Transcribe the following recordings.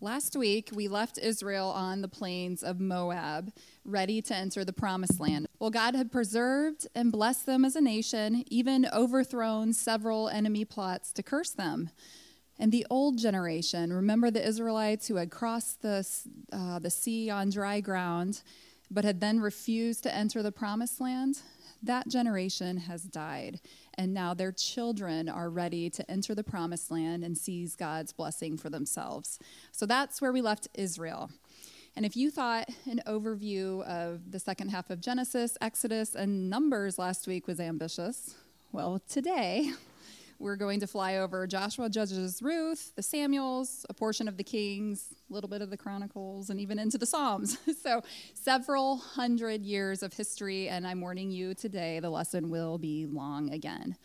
Last week, we left Israel on the plains of Moab, ready to enter the promised land. Well, God had preserved and blessed them as a nation, even overthrown several enemy plots to curse them. And the old generation, remember the Israelites who had crossed the, uh, the sea on dry ground, but had then refused to enter the promised land? That generation has died and now their children are ready to enter the promised land and seize God's blessing for themselves. So that's where we left Israel. And if you thought an overview of the second half of Genesis, Exodus, and Numbers last week was ambitious, well, today we're going to fly over Joshua, Judges, Ruth, the Samuels, a portion of the Kings, a little bit of the Chronicles, and even into the Psalms. so, several hundred years of history, and I'm warning you today the lesson will be long again.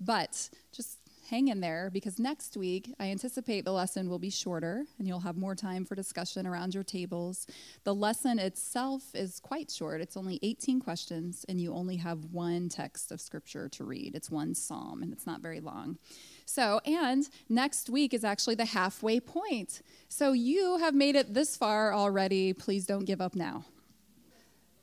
But just hang in there because next week I anticipate the lesson will be shorter and you'll have more time for discussion around your tables. The lesson itself is quite short, it's only 18 questions, and you only have one text of scripture to read. It's one psalm, and it's not very long. So, and next week is actually the halfway point. So, you have made it this far already. Please don't give up now.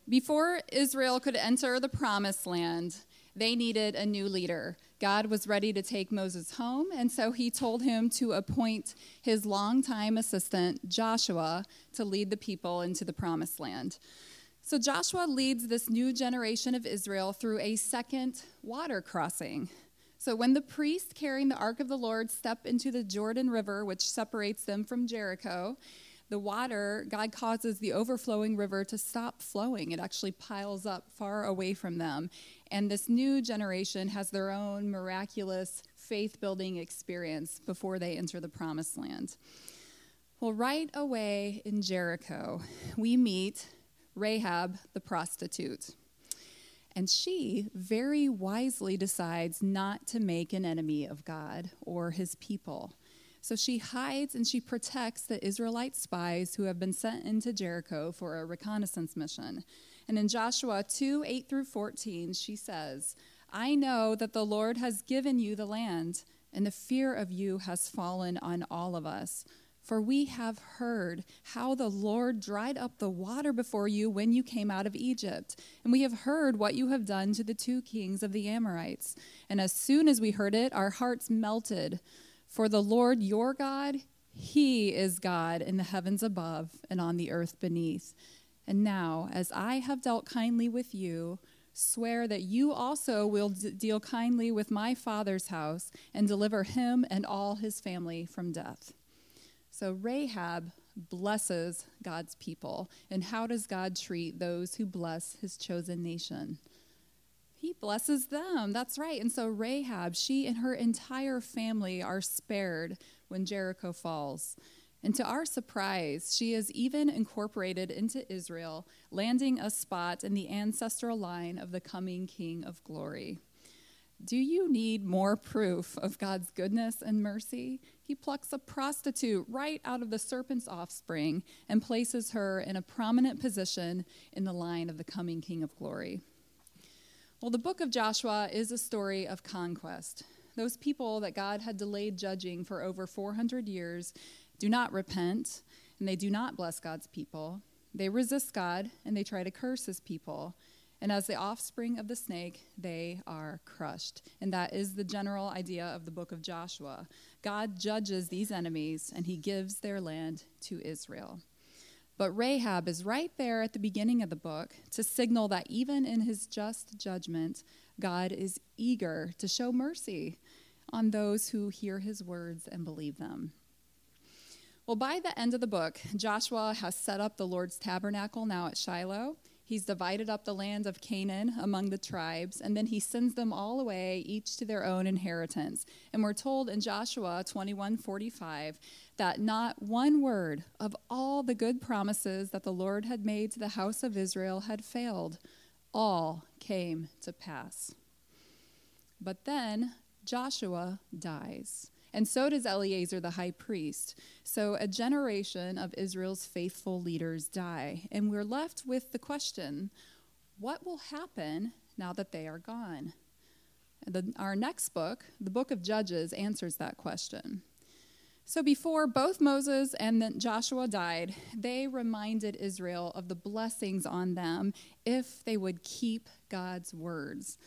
Before Israel could enter the promised land, they needed a new leader. God was ready to take Moses home, and so he told him to appoint his longtime assistant, Joshua, to lead the people into the promised land. So Joshua leads this new generation of Israel through a second water crossing. So when the priests carrying the ark of the Lord step into the Jordan River, which separates them from Jericho, the water, God causes the overflowing river to stop flowing. It actually piles up far away from them. And this new generation has their own miraculous faith building experience before they enter the promised land. Well, right away in Jericho, we meet Rahab the prostitute. And she very wisely decides not to make an enemy of God or his people. So she hides and she protects the Israelite spies who have been sent into Jericho for a reconnaissance mission. And in Joshua 2 8 through 14, she says, I know that the Lord has given you the land, and the fear of you has fallen on all of us. For we have heard how the Lord dried up the water before you when you came out of Egypt. And we have heard what you have done to the two kings of the Amorites. And as soon as we heard it, our hearts melted. For the Lord your God, He is God in the heavens above and on the earth beneath. And now, as I have dealt kindly with you, swear that you also will d- deal kindly with my father's house and deliver him and all his family from death. So Rahab blesses God's people. And how does God treat those who bless his chosen nation? He blesses them. That's right. And so Rahab, she and her entire family are spared when Jericho falls. And to our surprise, she is even incorporated into Israel, landing a spot in the ancestral line of the coming King of Glory. Do you need more proof of God's goodness and mercy? He plucks a prostitute right out of the serpent's offspring and places her in a prominent position in the line of the coming King of Glory. Well, the book of Joshua is a story of conquest. Those people that God had delayed judging for over 400 years do not repent, and they do not bless God's people. They resist God, and they try to curse his people. And as the offspring of the snake, they are crushed. And that is the general idea of the book of Joshua. God judges these enemies, and he gives their land to Israel. But Rahab is right there at the beginning of the book to signal that even in his just judgment, God is eager to show mercy on those who hear his words and believe them. Well, by the end of the book, Joshua has set up the Lord's tabernacle now at Shiloh. He's divided up the land of Canaan among the tribes, and then he sends them all away, each to their own inheritance. And we're told in Joshua 21:45 that not one word of all the good promises that the Lord had made to the house of Israel had failed. All came to pass. But then Joshua dies. And so does Eleazar the high priest. So a generation of Israel's faithful leaders die. And we're left with the question what will happen now that they are gone? The, our next book, the book of Judges, answers that question. So before both Moses and Joshua died, they reminded Israel of the blessings on them if they would keep God's words.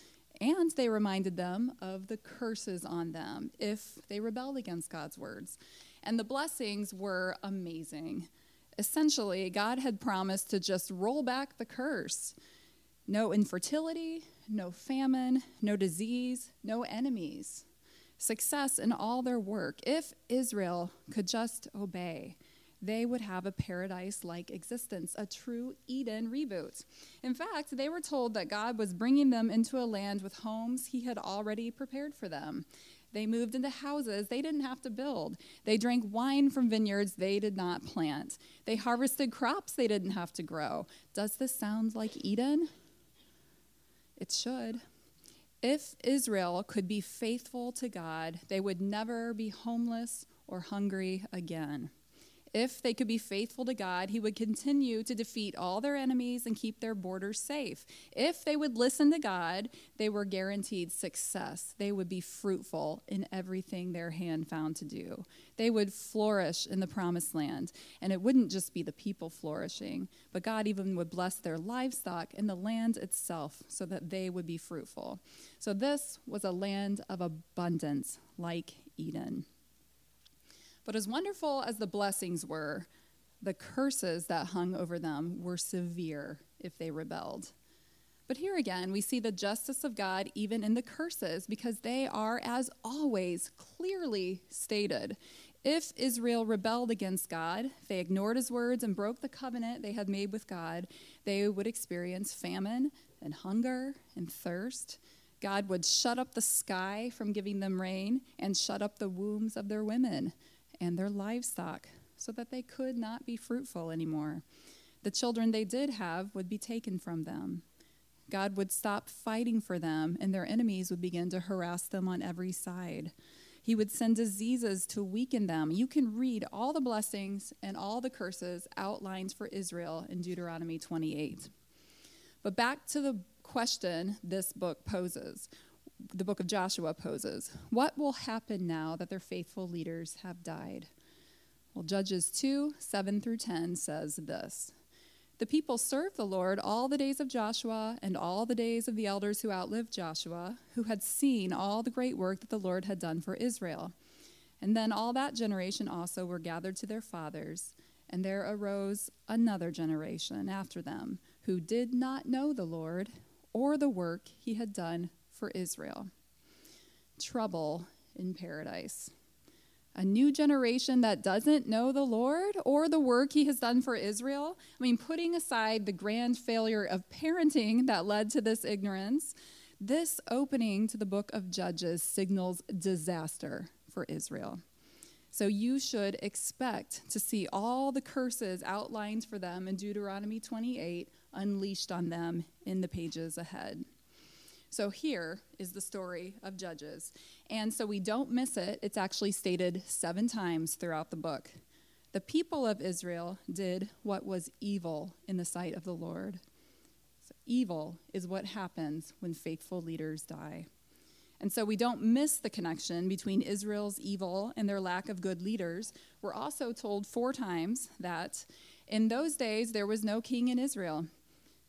And they reminded them of the curses on them if they rebelled against God's words. And the blessings were amazing. Essentially, God had promised to just roll back the curse no infertility, no famine, no disease, no enemies success in all their work. If Israel could just obey, they would have a paradise like existence, a true Eden reboot. In fact, they were told that God was bringing them into a land with homes he had already prepared for them. They moved into houses they didn't have to build. They drank wine from vineyards they did not plant. They harvested crops they didn't have to grow. Does this sound like Eden? It should. If Israel could be faithful to God, they would never be homeless or hungry again. If they could be faithful to God, He would continue to defeat all their enemies and keep their borders safe. If they would listen to God, they were guaranteed success. They would be fruitful in everything their hand found to do. They would flourish in the promised land. And it wouldn't just be the people flourishing, but God even would bless their livestock and the land itself so that they would be fruitful. So this was a land of abundance like Eden. But as wonderful as the blessings were, the curses that hung over them were severe if they rebelled. But here again, we see the justice of God even in the curses because they are, as always, clearly stated. If Israel rebelled against God, if they ignored his words and broke the covenant they had made with God, they would experience famine and hunger and thirst. God would shut up the sky from giving them rain and shut up the wombs of their women and their livestock so that they could not be fruitful anymore. The children they did have would be taken from them. God would stop fighting for them, and their enemies would begin to harass them on every side. He would send diseases to weaken them. You can read all the blessings and all the curses outlined for Israel in Deuteronomy 28. But back to the question this book poses the book of Joshua poses. What will happen now that their faithful leaders have died? Well, Judges 2 7 through 10 says this The people served the Lord all the days of Joshua and all the days of the elders who outlived Joshua, who had seen all the great work that the Lord had done for Israel. And then all that generation also were gathered to their fathers, and there arose another generation after them who did not know the Lord or the work he had done for Israel. Trouble in paradise. A new generation that doesn't know the Lord or the work he has done for Israel. I mean, putting aside the grand failure of parenting that led to this ignorance, this opening to the book of Judges signals disaster for Israel. So you should expect to see all the curses outlined for them in Deuteronomy 28 unleashed on them in the pages ahead. So here is the story of Judges. And so we don't miss it. It's actually stated seven times throughout the book. The people of Israel did what was evil in the sight of the Lord. So evil is what happens when faithful leaders die. And so we don't miss the connection between Israel's evil and their lack of good leaders. We're also told four times that in those days there was no king in Israel.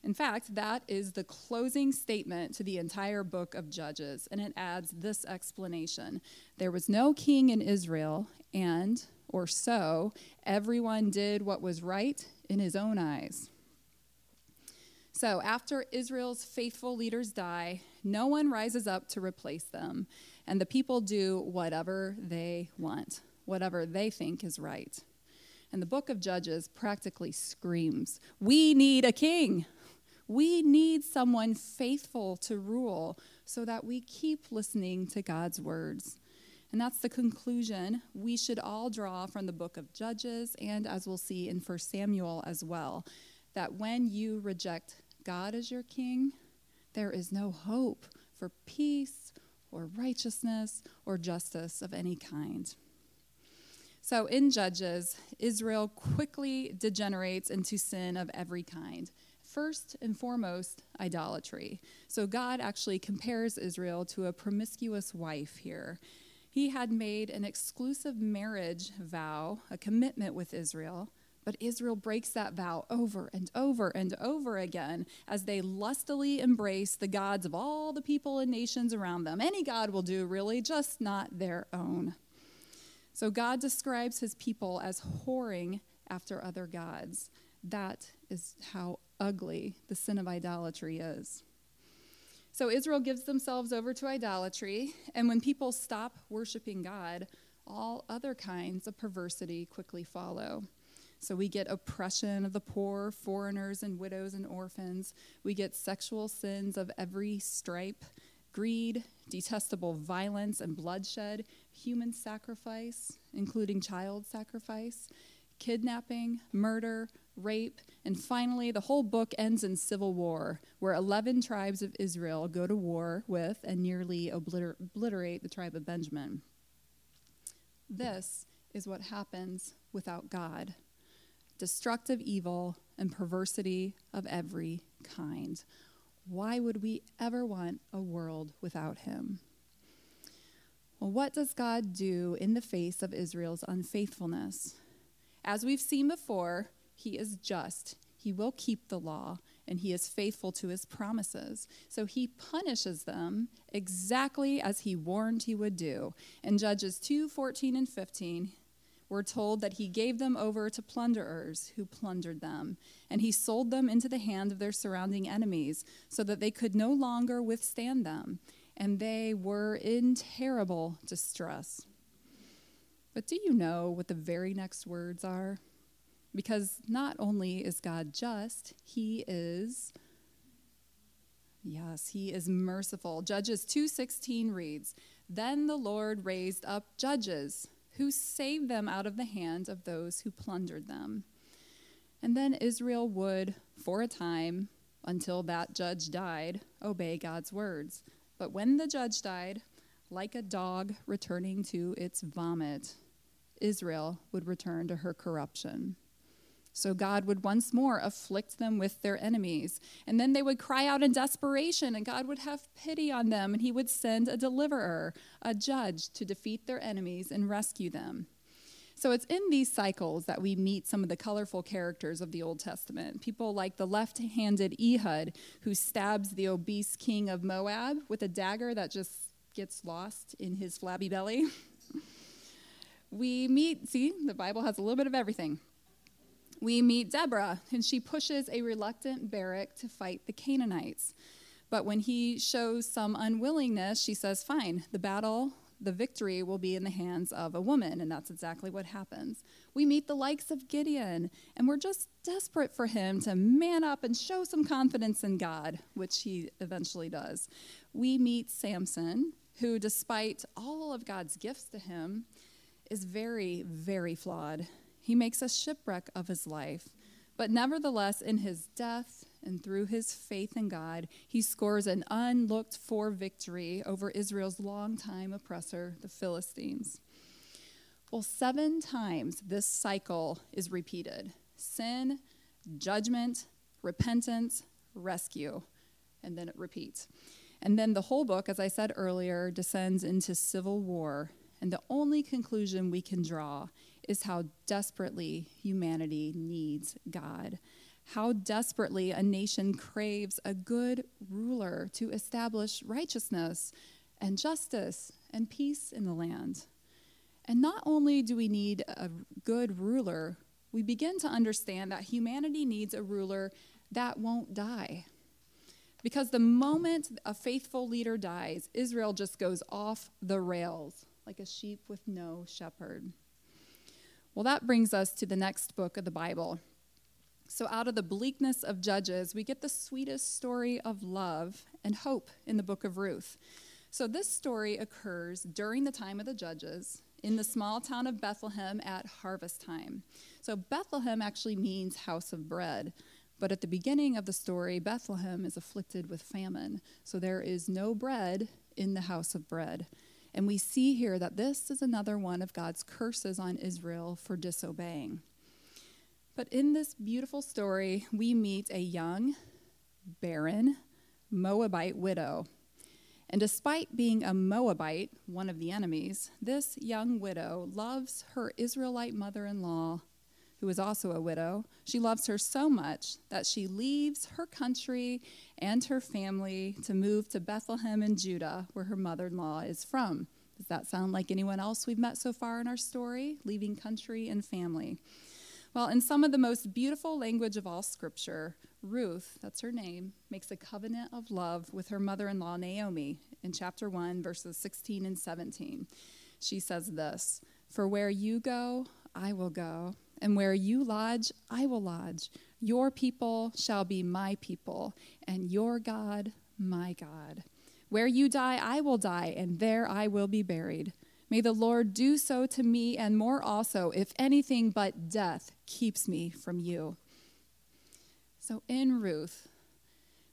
In fact, that is the closing statement to the entire book of Judges, and it adds this explanation There was no king in Israel, and, or so, everyone did what was right in his own eyes. So, after Israel's faithful leaders die, no one rises up to replace them, and the people do whatever they want, whatever they think is right. And the book of Judges practically screams, We need a king. We need someone faithful to rule so that we keep listening to God's words. And that's the conclusion we should all draw from the book of Judges and as we'll see in 1 Samuel as well that when you reject God as your king, there is no hope for peace or righteousness or justice of any kind. So in Judges, Israel quickly degenerates into sin of every kind first and foremost, idolatry. So God actually compares Israel to a promiscuous wife here. He had made an exclusive marriage vow, a commitment with Israel, but Israel breaks that vow over and over and over again as they lustily embrace the gods of all the people and nations around them. Any God will do, really, just not their own. So God describes his people as whoring after other gods. That is how ugly the sin of idolatry is. So Israel gives themselves over to idolatry, and when people stop worshiping God, all other kinds of perversity quickly follow. So we get oppression of the poor, foreigners, and widows and orphans. We get sexual sins of every stripe, greed, detestable violence and bloodshed, human sacrifice, including child sacrifice, kidnapping, murder, rape, and finally, the whole book ends in civil war, where 11 tribes of Israel go to war with and nearly obliter- obliterate the tribe of Benjamin. This is what happens without God destructive evil and perversity of every kind. Why would we ever want a world without Him? Well, what does God do in the face of Israel's unfaithfulness? As we've seen before, he is just. He will keep the law, and he is faithful to his promises. So he punishes them exactly as he warned he would do. In Judges 2 14 and 15, we're told that he gave them over to plunderers who plundered them, and he sold them into the hand of their surrounding enemies, so that they could no longer withstand them, and they were in terrible distress. But do you know what the very next words are? Because not only is God just, he is Yes, he is merciful. Judges 2:16 reads, "Then the Lord raised up judges who saved them out of the hand of those who plundered them." And then Israel would, for a time, until that judge died, obey God's words. But when the judge died, like a dog returning to its vomit, Israel would return to her corruption. So God would once more afflict them with their enemies. And then they would cry out in desperation, and God would have pity on them, and He would send a deliverer, a judge, to defeat their enemies and rescue them. So it's in these cycles that we meet some of the colorful characters of the Old Testament. People like the left handed Ehud, who stabs the obese king of Moab with a dagger that just gets lost in his flabby belly. we meet, see, the Bible has a little bit of everything. We meet Deborah, and she pushes a reluctant Barak to fight the Canaanites. But when he shows some unwillingness, she says, Fine, the battle, the victory will be in the hands of a woman. And that's exactly what happens. We meet the likes of Gideon, and we're just desperate for him to man up and show some confidence in God, which he eventually does. We meet Samson, who, despite all of God's gifts to him, is very, very flawed. He makes a shipwreck of his life. But nevertheless, in his death and through his faith in God, he scores an unlooked for victory over Israel's longtime oppressor, the Philistines. Well, seven times this cycle is repeated sin, judgment, repentance, rescue, and then it repeats. And then the whole book, as I said earlier, descends into civil war and the only conclusion we can draw is how desperately humanity needs God. How desperately a nation craves a good ruler to establish righteousness and justice and peace in the land. And not only do we need a good ruler, we begin to understand that humanity needs a ruler that won't die. Because the moment a faithful leader dies, Israel just goes off the rails like a sheep with no shepherd. Well, that brings us to the next book of the Bible. So, out of the bleakness of Judges, we get the sweetest story of love and hope in the book of Ruth. So, this story occurs during the time of the Judges in the small town of Bethlehem at harvest time. So, Bethlehem actually means house of bread. But at the beginning of the story, Bethlehem is afflicted with famine. So, there is no bread in the house of bread. And we see here that this is another one of God's curses on Israel for disobeying. But in this beautiful story, we meet a young, barren Moabite widow. And despite being a Moabite, one of the enemies, this young widow loves her Israelite mother in law, who is also a widow. She loves her so much that she leaves her country and her family to move to Bethlehem in Judah, where her mother in law is from. Does that sound like anyone else we've met so far in our story? Leaving country and family. Well, in some of the most beautiful language of all scripture, Ruth, that's her name, makes a covenant of love with her mother in law, Naomi, in chapter 1, verses 16 and 17. She says this For where you go, I will go, and where you lodge, I will lodge. Your people shall be my people, and your God, my God. Where you die, I will die, and there I will be buried. May the Lord do so to me and more also, if anything but death keeps me from you. So in Ruth,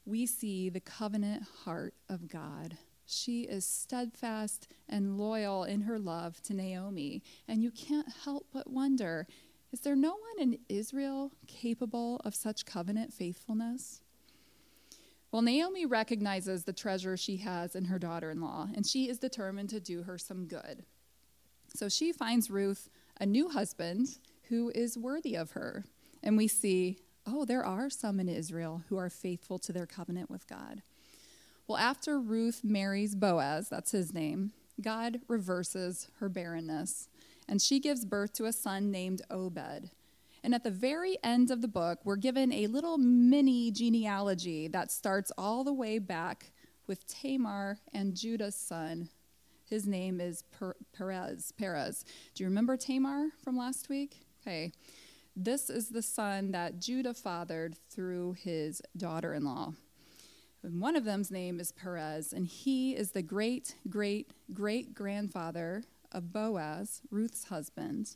we see the covenant heart of God. She is steadfast and loyal in her love to Naomi. And you can't help but wonder is there no one in Israel capable of such covenant faithfulness? Well, Naomi recognizes the treasure she has in her daughter in law, and she is determined to do her some good. So she finds Ruth a new husband who is worthy of her. And we see, oh, there are some in Israel who are faithful to their covenant with God. Well, after Ruth marries Boaz, that's his name, God reverses her barrenness, and she gives birth to a son named Obed. And at the very end of the book, we're given a little mini genealogy that starts all the way back with Tamar and Judah's son. His name is per- Perez. Perez. Do you remember Tamar from last week? Okay. This is the son that Judah fathered through his daughter in law. One of them's name is Perez, and he is the great, great, great grandfather of Boaz, Ruth's husband.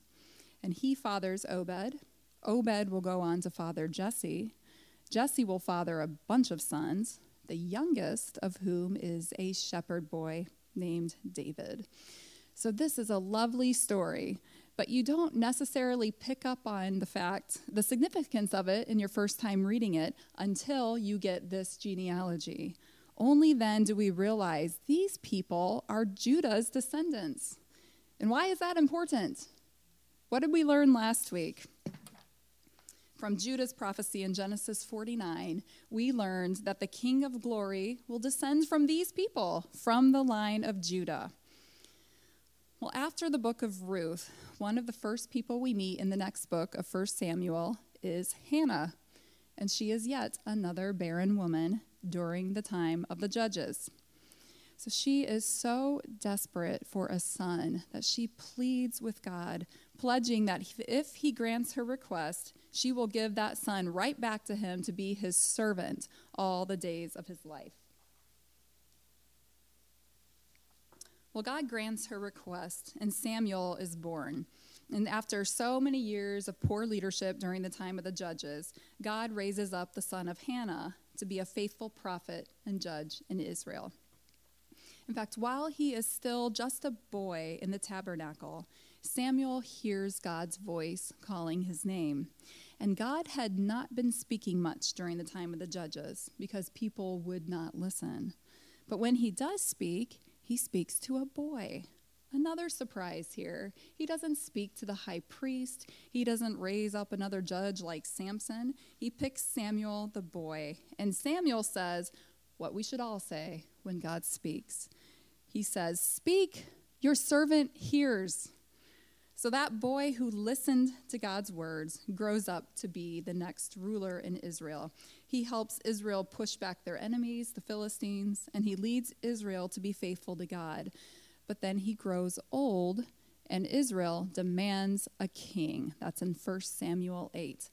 And he fathers Obed, Obed will go on to father Jesse. Jesse will father a bunch of sons, the youngest of whom is a shepherd boy named David. So, this is a lovely story, but you don't necessarily pick up on the fact, the significance of it in your first time reading it until you get this genealogy. Only then do we realize these people are Judah's descendants. And why is that important? What did we learn last week? From Judah's prophecy in Genesis 49, we learned that the King of glory will descend from these people, from the line of Judah. Well, after the book of Ruth, one of the first people we meet in the next book of 1 Samuel is Hannah, and she is yet another barren woman during the time of the judges. So she is so desperate for a son that she pleads with God, pledging that if he grants her request, she will give that son right back to him to be his servant all the days of his life. Well, God grants her request, and Samuel is born. And after so many years of poor leadership during the time of the judges, God raises up the son of Hannah to be a faithful prophet and judge in Israel. In fact, while he is still just a boy in the tabernacle, Samuel hears God's voice calling his name. And God had not been speaking much during the time of the judges because people would not listen. But when he does speak, he speaks to a boy. Another surprise here. He doesn't speak to the high priest. He doesn't raise up another judge like Samson. He picks Samuel the boy. And Samuel says what we should all say when God speaks. He says, Speak, your servant hears. So that boy who listened to God's words grows up to be the next ruler in Israel. He helps Israel push back their enemies, the Philistines, and he leads Israel to be faithful to God. But then he grows old, and Israel demands a king. That's in 1 Samuel 8.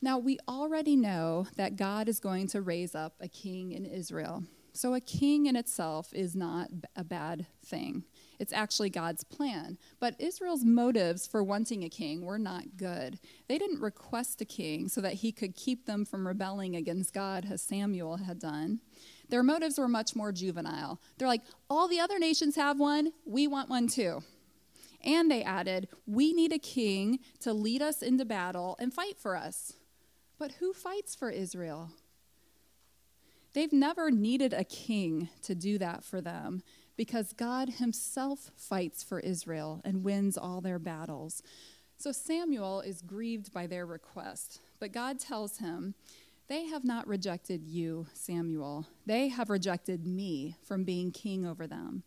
Now, we already know that God is going to raise up a king in Israel. So, a king in itself is not a bad thing. It's actually God's plan. But Israel's motives for wanting a king were not good. They didn't request a king so that he could keep them from rebelling against God, as Samuel had done. Their motives were much more juvenile. They're like, all the other nations have one, we want one too. And they added, we need a king to lead us into battle and fight for us. But who fights for Israel? They've never needed a king to do that for them because God himself fights for Israel and wins all their battles. So Samuel is grieved by their request, but God tells him, They have not rejected you, Samuel. They have rejected me from being king over them.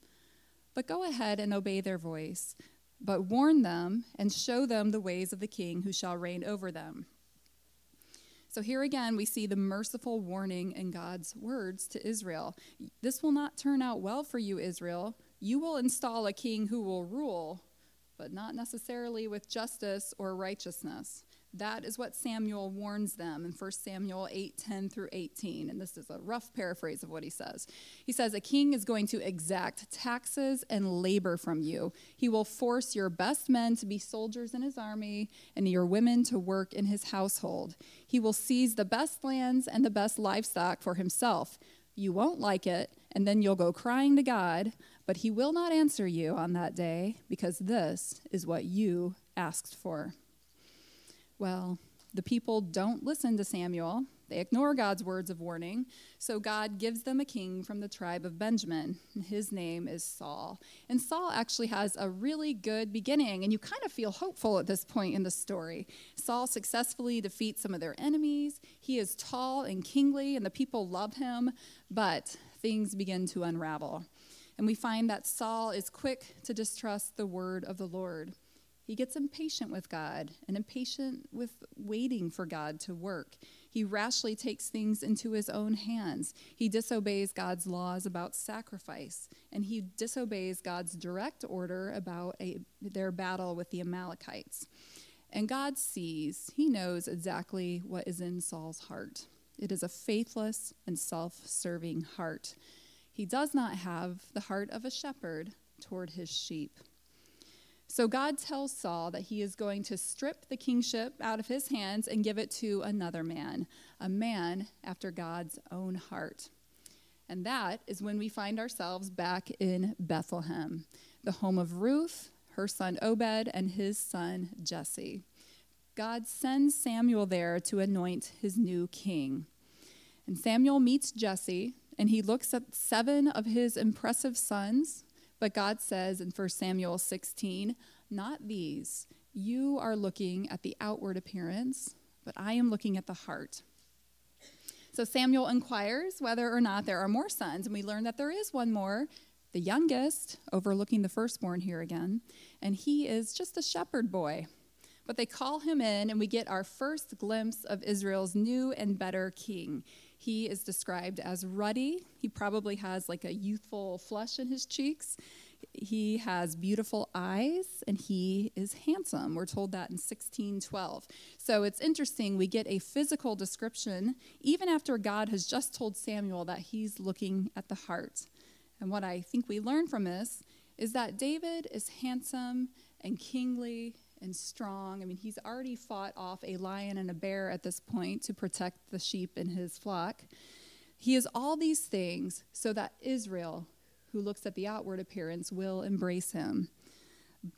But go ahead and obey their voice, but warn them and show them the ways of the king who shall reign over them. So here again, we see the merciful warning in God's words to Israel. This will not turn out well for you, Israel. You will install a king who will rule, but not necessarily with justice or righteousness. That is what Samuel warns them in 1 Samuel 8 10 through 18. And this is a rough paraphrase of what he says. He says, A king is going to exact taxes and labor from you. He will force your best men to be soldiers in his army and your women to work in his household. He will seize the best lands and the best livestock for himself. You won't like it, and then you'll go crying to God, but he will not answer you on that day because this is what you asked for. Well, the people don't listen to Samuel. They ignore God's words of warning. So God gives them a king from the tribe of Benjamin. His name is Saul. And Saul actually has a really good beginning, and you kind of feel hopeful at this point in the story. Saul successfully defeats some of their enemies. He is tall and kingly, and the people love him, but things begin to unravel. And we find that Saul is quick to distrust the word of the Lord. He gets impatient with God and impatient with waiting for God to work. He rashly takes things into his own hands. He disobeys God's laws about sacrifice, and he disobeys God's direct order about a, their battle with the Amalekites. And God sees, he knows exactly what is in Saul's heart. It is a faithless and self serving heart. He does not have the heart of a shepherd toward his sheep. So God tells Saul that he is going to strip the kingship out of his hands and give it to another man, a man after God's own heart. And that is when we find ourselves back in Bethlehem, the home of Ruth, her son Obed, and his son Jesse. God sends Samuel there to anoint his new king. And Samuel meets Jesse, and he looks at seven of his impressive sons but God says in 1 Samuel 16, Not these. You are looking at the outward appearance, but I am looking at the heart. So Samuel inquires whether or not there are more sons, and we learn that there is one more, the youngest, overlooking the firstborn here again, and he is just a shepherd boy. But they call him in, and we get our first glimpse of Israel's new and better king. He is described as ruddy. He probably has like a youthful flush in his cheeks. He has beautiful eyes and he is handsome. We're told that in 1612. So it's interesting. We get a physical description even after God has just told Samuel that he's looking at the heart. And what I think we learn from this is that David is handsome and kingly and strong. I mean, he's already fought off a lion and a bear at this point to protect the sheep in his flock. He is all these things so that Israel, who looks at the outward appearance, will embrace him.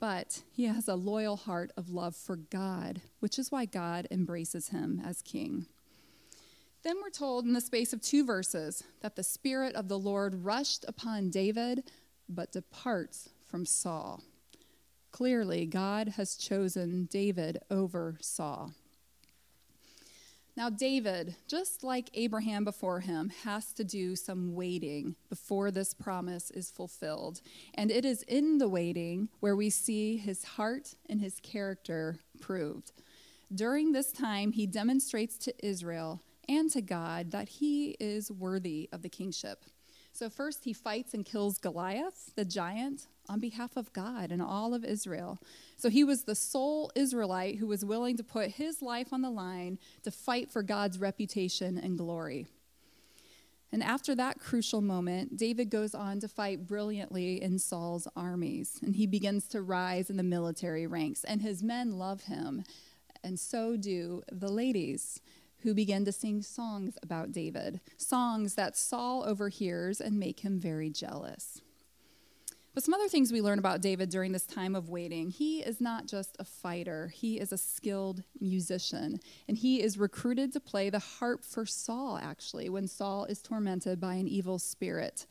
But he has a loyal heart of love for God, which is why God embraces him as king. Then we're told in the space of two verses that the Spirit of the Lord rushed upon David, but departs from Saul. Clearly, God has chosen David over Saul. Now, David, just like Abraham before him, has to do some waiting before this promise is fulfilled. And it is in the waiting where we see his heart and his character proved. During this time, he demonstrates to Israel and to God that he is worthy of the kingship. So, first, he fights and kills Goliath, the giant, on behalf of God and all of Israel. So he was the sole Israelite who was willing to put his life on the line to fight for God's reputation and glory. And after that crucial moment, David goes on to fight brilliantly in Saul's armies, and he begins to rise in the military ranks, and his men love him, and so do the ladies who begin to sing songs about David, songs that Saul overhears and make him very jealous. But some other things we learn about David during this time of waiting he is not just a fighter, he is a skilled musician. And he is recruited to play the harp for Saul, actually, when Saul is tormented by an evil spirit.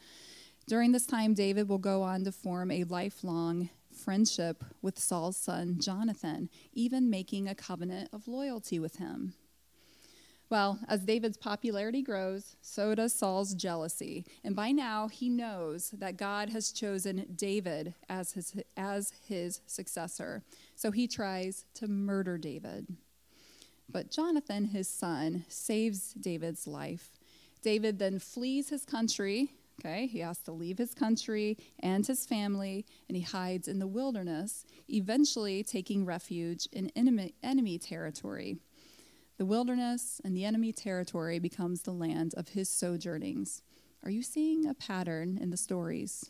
During this time, David will go on to form a lifelong friendship with Saul's son, Jonathan, even making a covenant of loyalty with him. Well, as David's popularity grows, so does Saul's jealousy. And by now, he knows that God has chosen David as his, as his successor. So he tries to murder David. But Jonathan, his son, saves David's life. David then flees his country. Okay, he has to leave his country and his family, and he hides in the wilderness, eventually taking refuge in enemy, enemy territory. The wilderness and the enemy territory becomes the land of his sojournings. Are you seeing a pattern in the stories?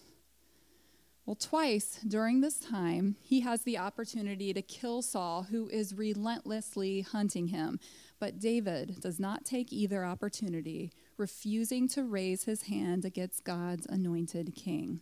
Well, twice during this time, he has the opportunity to kill Saul, who is relentlessly hunting him. But David does not take either opportunity, refusing to raise his hand against God's anointed king.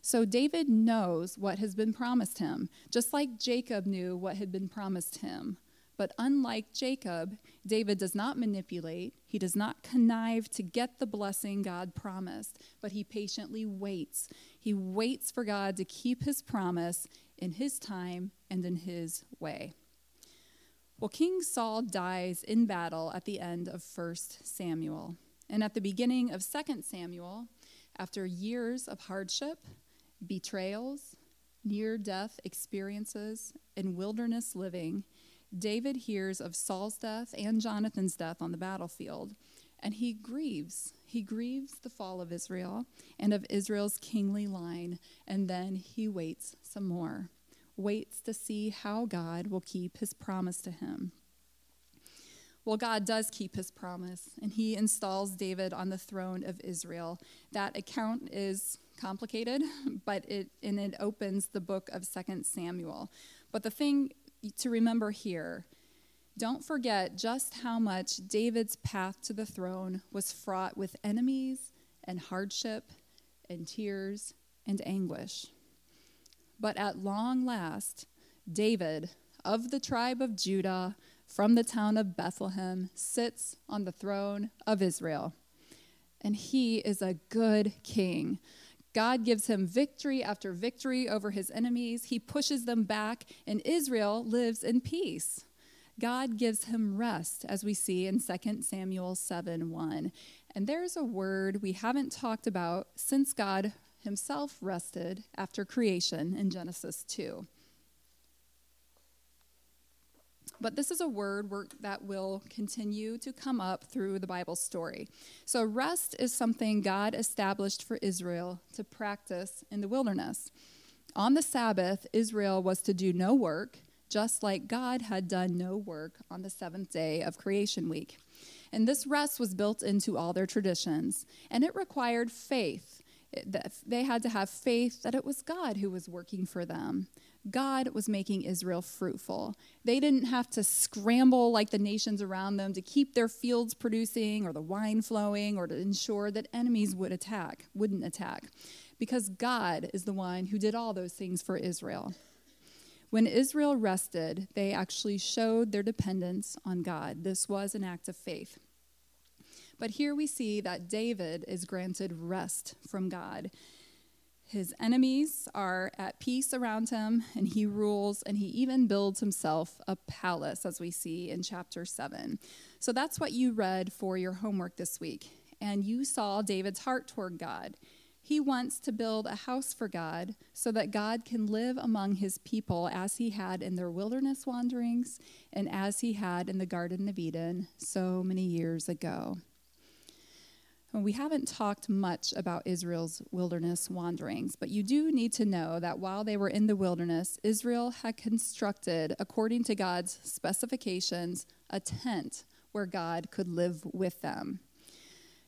So David knows what has been promised him, just like Jacob knew what had been promised him. But unlike Jacob, David does not manipulate, he does not connive to get the blessing God promised, but he patiently waits. He waits for God to keep his promise in his time and in his way. Well, King Saul dies in battle at the end of 1 Samuel. And at the beginning of 2 Samuel, after years of hardship, betrayals, near death experiences, and wilderness living, David hears of Saul's death and Jonathan's death on the battlefield, and he grieves. He grieves the fall of Israel and of Israel's kingly line, and then he waits some more, waits to see how God will keep his promise to him. Well, God does keep his promise, and he installs David on the throne of Israel. That account is complicated, but it and it opens the book of Second Samuel. But the thing to remember here don't forget just how much David's path to the throne was fraught with enemies and hardship and tears and anguish. But at long last, David of the tribe of Judah from the town of Bethlehem sits on the throne of Israel. And he is a good king God gives him victory after victory over his enemies. He pushes them back, and Israel lives in peace. God gives him rest, as we see in 2 Samuel 7 1. And there's a word we haven't talked about since God himself rested after creation in Genesis 2. But this is a word that will continue to come up through the Bible story. So, rest is something God established for Israel to practice in the wilderness. On the Sabbath, Israel was to do no work, just like God had done no work on the seventh day of creation week. And this rest was built into all their traditions, and it required faith. They had to have faith that it was God who was working for them. God was making Israel fruitful. They didn't have to scramble like the nations around them to keep their fields producing or the wine flowing or to ensure that enemies would attack, wouldn't attack, because God is the one who did all those things for Israel. When Israel rested, they actually showed their dependence on God. This was an act of faith. But here we see that David is granted rest from God. His enemies are at peace around him, and he rules, and he even builds himself a palace, as we see in chapter 7. So that's what you read for your homework this week. And you saw David's heart toward God. He wants to build a house for God so that God can live among his people as he had in their wilderness wanderings and as he had in the Garden of Eden so many years ago. And we haven't talked much about Israel's wilderness wanderings, but you do need to know that while they were in the wilderness, Israel had constructed, according to God's specifications, a tent where God could live with them.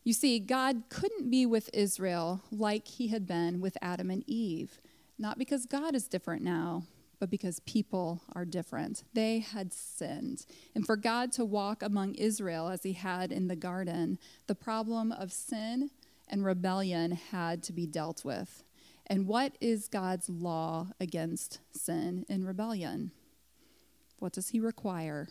You see, God couldn't be with Israel like he had been with Adam and Eve, not because God is different now, but because people are different. They had sinned. And for God to walk among Israel as he had in the garden, the problem of sin and rebellion had to be dealt with. And what is God's law against sin and rebellion? What does he require?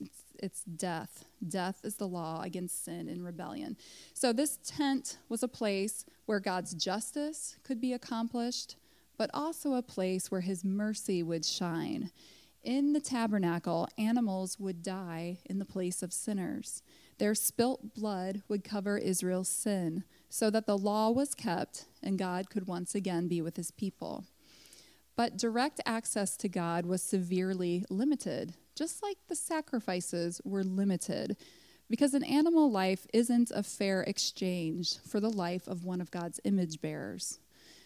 It's, it's, death. Death is the law against sin and rebellion. So, this tent was a place where God's justice could be accomplished, but also a place where his mercy would shine. In the tabernacle, animals would die in the place of sinners. Their spilt blood would cover Israel's sin, so that the law was kept and God could once again be with his people. But direct access to God was severely limited, just like the sacrifices were limited, because an animal life isn't a fair exchange for the life of one of God's image bearers.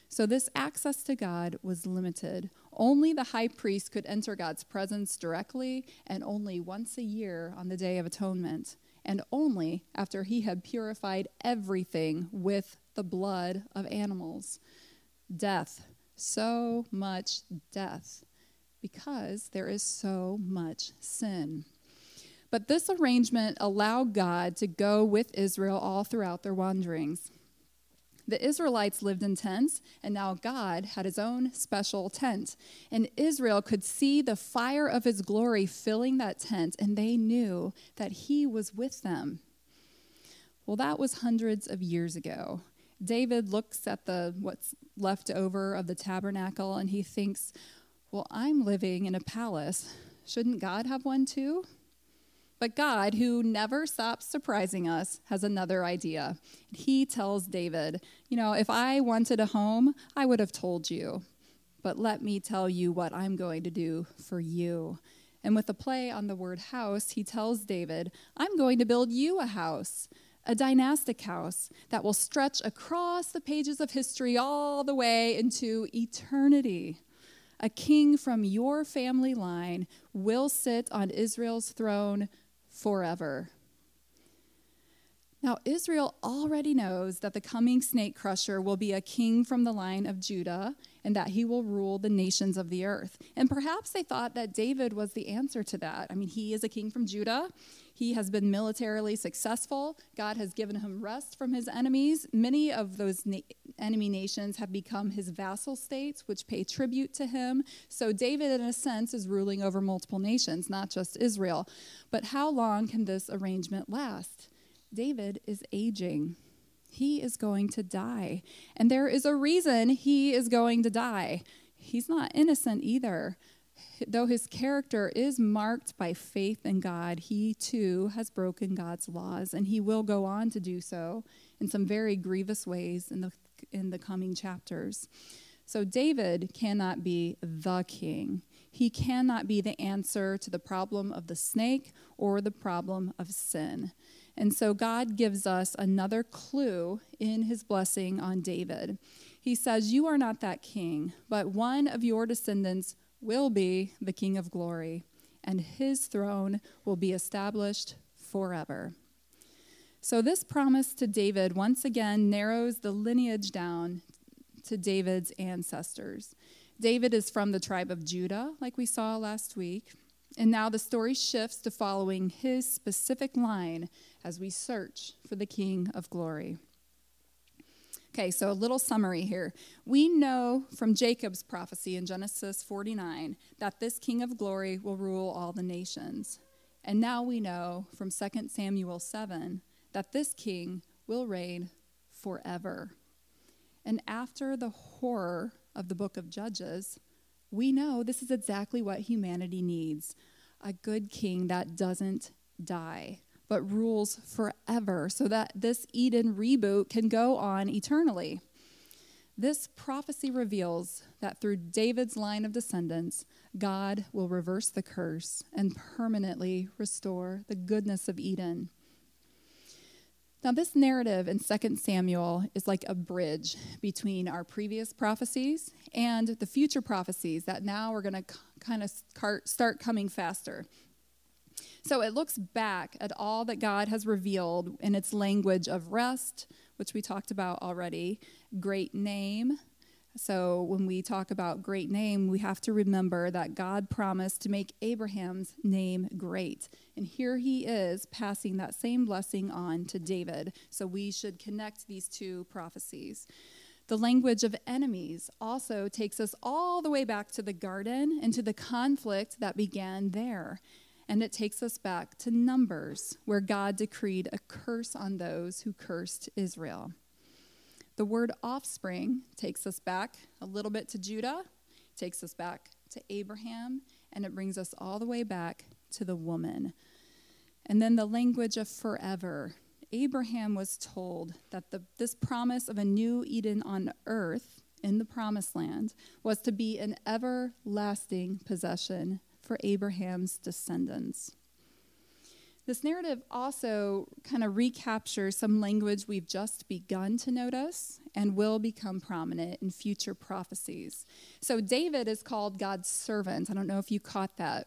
So, this access to God was limited. Only the high priest could enter God's presence directly, and only once a year on the Day of Atonement, and only after he had purified everything with the blood of animals. Death so much death because there is so much sin. But this arrangement allowed God to go with Israel all throughout their wanderings. The Israelites lived in tents, and now God had his own special tent. And Israel could see the fire of his glory filling that tent, and they knew that he was with them. Well, that was hundreds of years ago. David looks at the what's left over of the tabernacle and he thinks, "Well, I'm living in a palace. Shouldn't God have one too?" But God, who never stops surprising us, has another idea. He tells David, You know, if I wanted a home, I would have told you. But let me tell you what I'm going to do for you. And with a play on the word house, he tells David, I'm going to build you a house a dynastic house that will stretch across the pages of history all the way into eternity. A king from your family line will sit on Israel's throne forever. Now, Israel already knows that the coming snake crusher will be a king from the line of Judah and that he will rule the nations of the earth. And perhaps they thought that David was the answer to that. I mean, he is a king from Judah. He has been militarily successful. God has given him rest from his enemies. Many of those na- enemy nations have become his vassal states, which pay tribute to him. So David, in a sense, is ruling over multiple nations, not just Israel. But how long can this arrangement last? David is aging. He is going to die. And there is a reason he is going to die. He's not innocent either though his character is marked by faith in God, he too has broken God's laws, and he will go on to do so in some very grievous ways in the, in the coming chapters. So, David cannot be the king. He cannot be the answer to the problem of the snake or the problem of sin. And so, God gives us another clue in his blessing on David. He says, You are not that king, but one of your descendants will be the King of glory, and his throne will be established forever. So, this promise to David once again narrows the lineage down to David's ancestors. David is from the tribe of Judah, like we saw last week. And now the story shifts to following his specific line as we search for the King of glory. Okay, so a little summary here. We know from Jacob's prophecy in Genesis 49 that this king of glory will rule all the nations. And now we know from 2 Samuel 7 that this king will reign forever. And after the horror of the book of Judges, we know this is exactly what humanity needs a good king that doesn't die but rules forever so that this Eden reboot can go on eternally. This prophecy reveals that through David's line of descendants, God will reverse the curse and permanently restore the goodness of Eden. Now, this narrative in 2 Samuel is like a bridge between our previous prophecies and the future prophecies that now are going to kind of start coming faster. So it looks back at all that God has revealed in its language of rest, which we talked about already, great name. So when we talk about great name, we have to remember that God promised to make Abraham's name great. And here he is passing that same blessing on to David. So we should connect these two prophecies. The language of enemies also takes us all the way back to the garden and to the conflict that began there. And it takes us back to Numbers, where God decreed a curse on those who cursed Israel. The word offspring takes us back a little bit to Judah, takes us back to Abraham, and it brings us all the way back to the woman. And then the language of forever Abraham was told that the, this promise of a new Eden on earth in the promised land was to be an everlasting possession for Abraham's descendants. This narrative also kind of recaptures some language we've just begun to notice and will become prominent in future prophecies. So, David is called God's servant. I don't know if you caught that.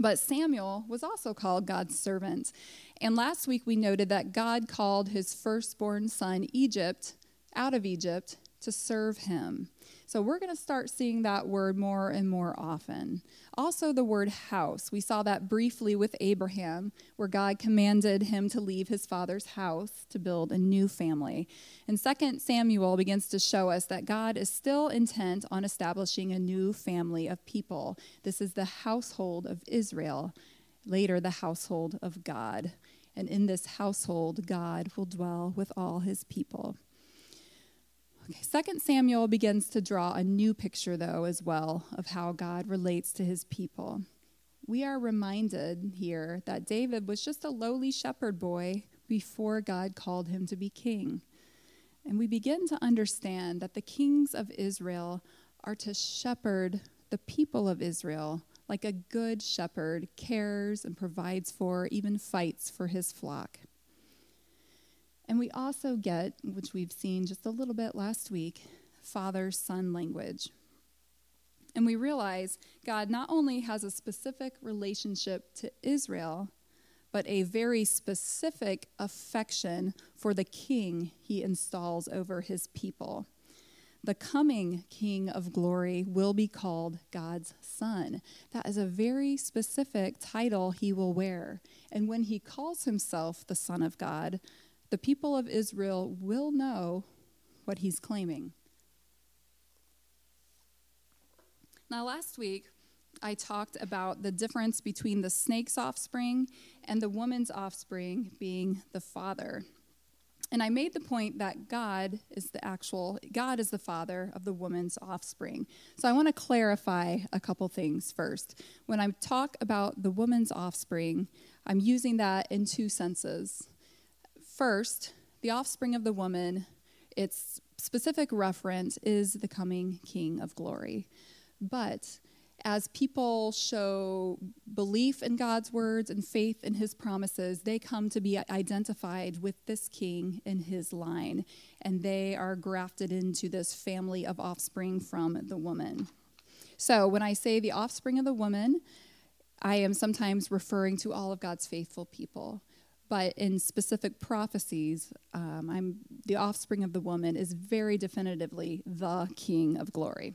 But Samuel was also called God's servant. And last week we noted that God called his firstborn son, Egypt, out of Egypt to serve him. So we're going to start seeing that word more and more often. Also, the word house. We saw that briefly with Abraham, where God commanded him to leave his father's house to build a new family. And 2 Samuel begins to show us that God is still intent on establishing a new family of people. This is the household of Israel, later, the household of God. And in this household, God will dwell with all his people. Okay, Second Samuel begins to draw a new picture, though, as well, of how God relates to his people. We are reminded here that David was just a lowly shepherd boy before God called him to be king. And we begin to understand that the kings of Israel are to shepherd the people of Israel like a good shepherd cares and provides for, even fights for his flock. And we also get, which we've seen just a little bit last week, father son language. And we realize God not only has a specific relationship to Israel, but a very specific affection for the king he installs over his people. The coming King of glory will be called God's Son. That is a very specific title he will wear. And when he calls himself the Son of God, the people of Israel will know what he's claiming. Now, last week, I talked about the difference between the snake's offspring and the woman's offspring being the father. And I made the point that God is the actual, God is the father of the woman's offspring. So I want to clarify a couple things first. When I talk about the woman's offspring, I'm using that in two senses. First, the offspring of the woman, its specific reference is the coming King of glory. But as people show belief in God's words and faith in his promises, they come to be identified with this king in his line, and they are grafted into this family of offspring from the woman. So when I say the offspring of the woman, I am sometimes referring to all of God's faithful people but in specific prophecies, um, I'm the offspring of the woman is very definitively the King of glory.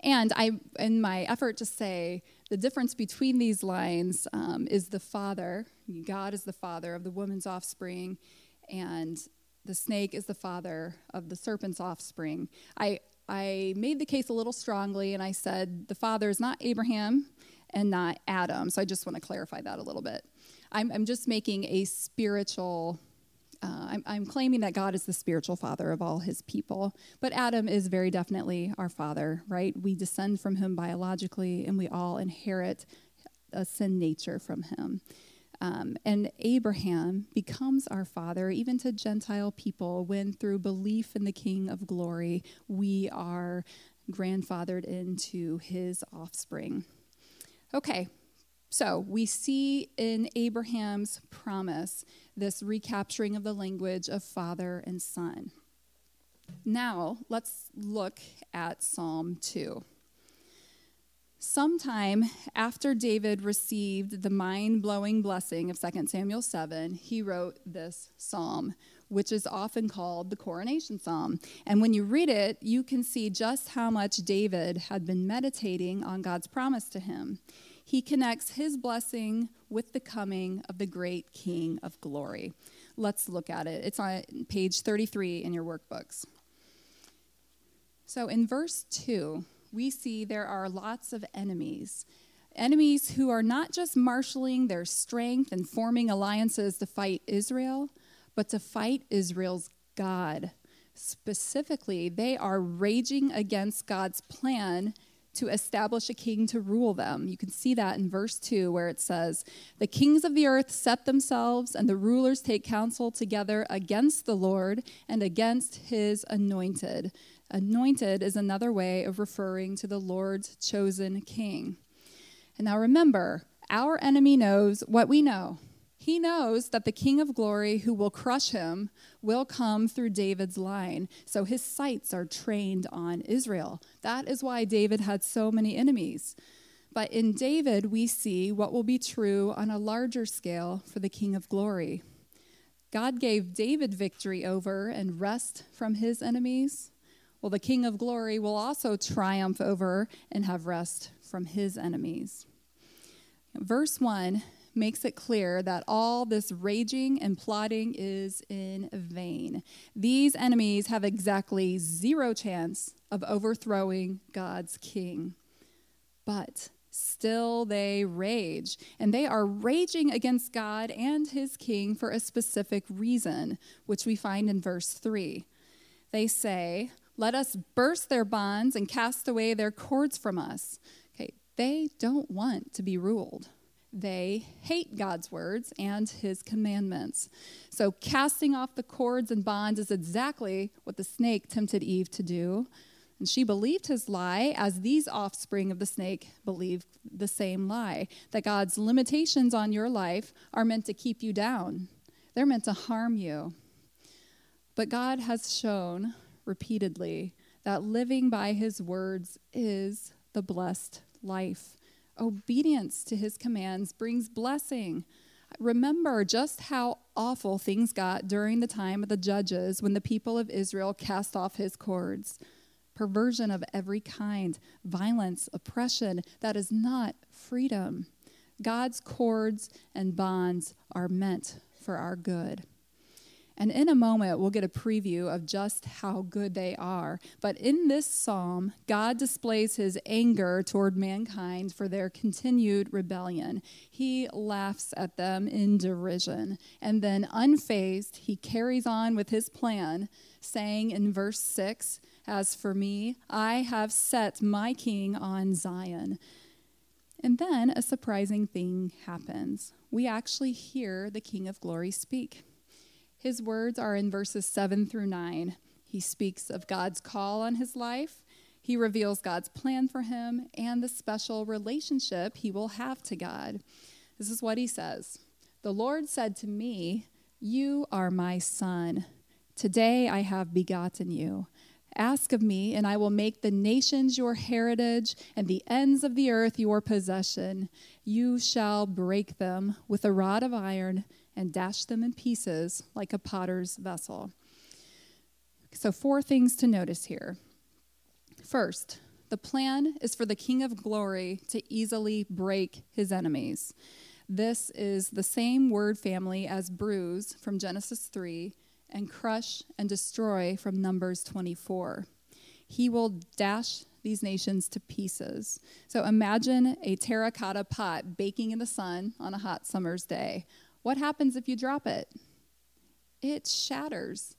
And I, in my effort to say the difference between these lines um, is the father. God is the father of the woman's offspring, and the snake is the father of the serpent's offspring. I I made the case a little strongly, and I said the father is not Abraham and not Adam. So I just want to clarify that a little bit. I'm, I'm just making a spiritual, uh, I'm, I'm claiming that God is the spiritual father of all his people. But Adam is very definitely our father, right? We descend from him biologically, and we all inherit a sin nature from him. Um, and Abraham becomes our father, even to Gentile people, when through belief in the King of glory, we are grandfathered into his offspring. Okay, so we see in Abraham's promise this recapturing of the language of father and son. Now, let's look at Psalm 2. Sometime after David received the mind blowing blessing of 2 Samuel 7, he wrote this psalm, which is often called the coronation psalm. And when you read it, you can see just how much David had been meditating on God's promise to him he connects his blessing with the coming of the great King of glory. Let's look at it. It's on page 33 in your workbooks. So in verse 2, we see there are lots of enemies. Enemies who are not just marshaling their strength and forming alliances to fight Israel, but to fight Israel's God. Specifically, they are raging against God's plan to establish a king to rule them. You can see that in verse 2, where it says, The kings of the earth set themselves, and the rulers take counsel together against the Lord and against his anointed. Anointed is another way of referring to the Lord's chosen king. And now remember, our enemy knows what we know. He knows that the King of glory who will crush him will come through David's line. So his sights are trained on Israel. That is why David had so many enemies. But in David, we see what will be true on a larger scale for the King of glory. God gave David victory over and rest from his enemies. Well, the King of glory will also triumph over and have rest from his enemies. Verse 1 makes it clear that all this raging and plotting is in vain. These enemies have exactly zero chance of overthrowing God's king. But still they rage, and they are raging against God and his king for a specific reason, which we find in verse 3. They say, Let us burst their bonds and cast away their cords from us. Okay, they don't want to be ruled they hate God's words and his commandments. So, casting off the cords and bonds is exactly what the snake tempted Eve to do. And she believed his lie, as these offspring of the snake believed the same lie that God's limitations on your life are meant to keep you down, they're meant to harm you. But God has shown repeatedly that living by his words is the blessed life. Obedience to his commands brings blessing. Remember just how awful things got during the time of the judges when the people of Israel cast off his cords. Perversion of every kind, violence, oppression, that is not freedom. God's cords and bonds are meant for our good. And in a moment, we'll get a preview of just how good they are. But in this psalm, God displays his anger toward mankind for their continued rebellion. He laughs at them in derision. And then, unfazed, he carries on with his plan, saying in verse 6 As for me, I have set my king on Zion. And then a surprising thing happens. We actually hear the King of Glory speak. His words are in verses 7 through 9. He speaks of God's call on his life, he reveals God's plan for him, and the special relationship he will have to God. This is what he says The Lord said to me, You are my son. Today I have begotten you. Ask of me, and I will make the nations your heritage and the ends of the earth your possession. You shall break them with a rod of iron and dash them in pieces like a potter's vessel. So, four things to notice here. First, the plan is for the King of Glory to easily break his enemies. This is the same word family as bruise from Genesis 3 and crush and destroy from Numbers 24. He will dash these nations to pieces. So imagine a terracotta pot baking in the sun on a hot summer's day. What happens if you drop it? It shatters.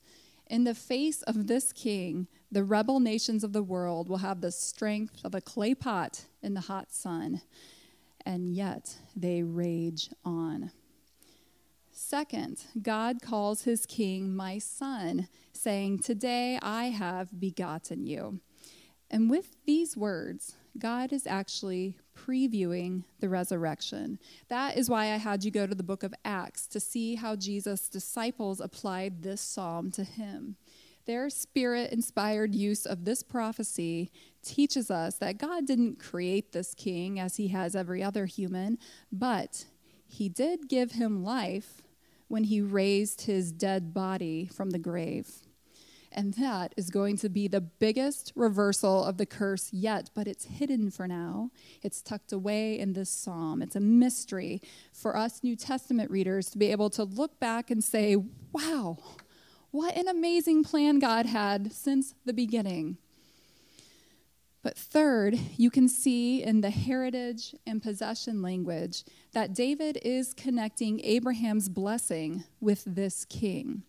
In the face of this king, the rebel nations of the world will have the strength of a clay pot in the hot sun, and yet they rage on. Second, God calls his king my son, saying, Today I have begotten you. And with these words, God is actually previewing the resurrection. That is why I had you go to the book of Acts to see how Jesus' disciples applied this psalm to him. Their spirit inspired use of this prophecy teaches us that God didn't create this king as he has every other human, but he did give him life when he raised his dead body from the grave. And that is going to be the biggest reversal of the curse yet, but it's hidden for now. It's tucked away in this psalm. It's a mystery for us New Testament readers to be able to look back and say, wow, what an amazing plan God had since the beginning. But third, you can see in the heritage and possession language that David is connecting Abraham's blessing with this king.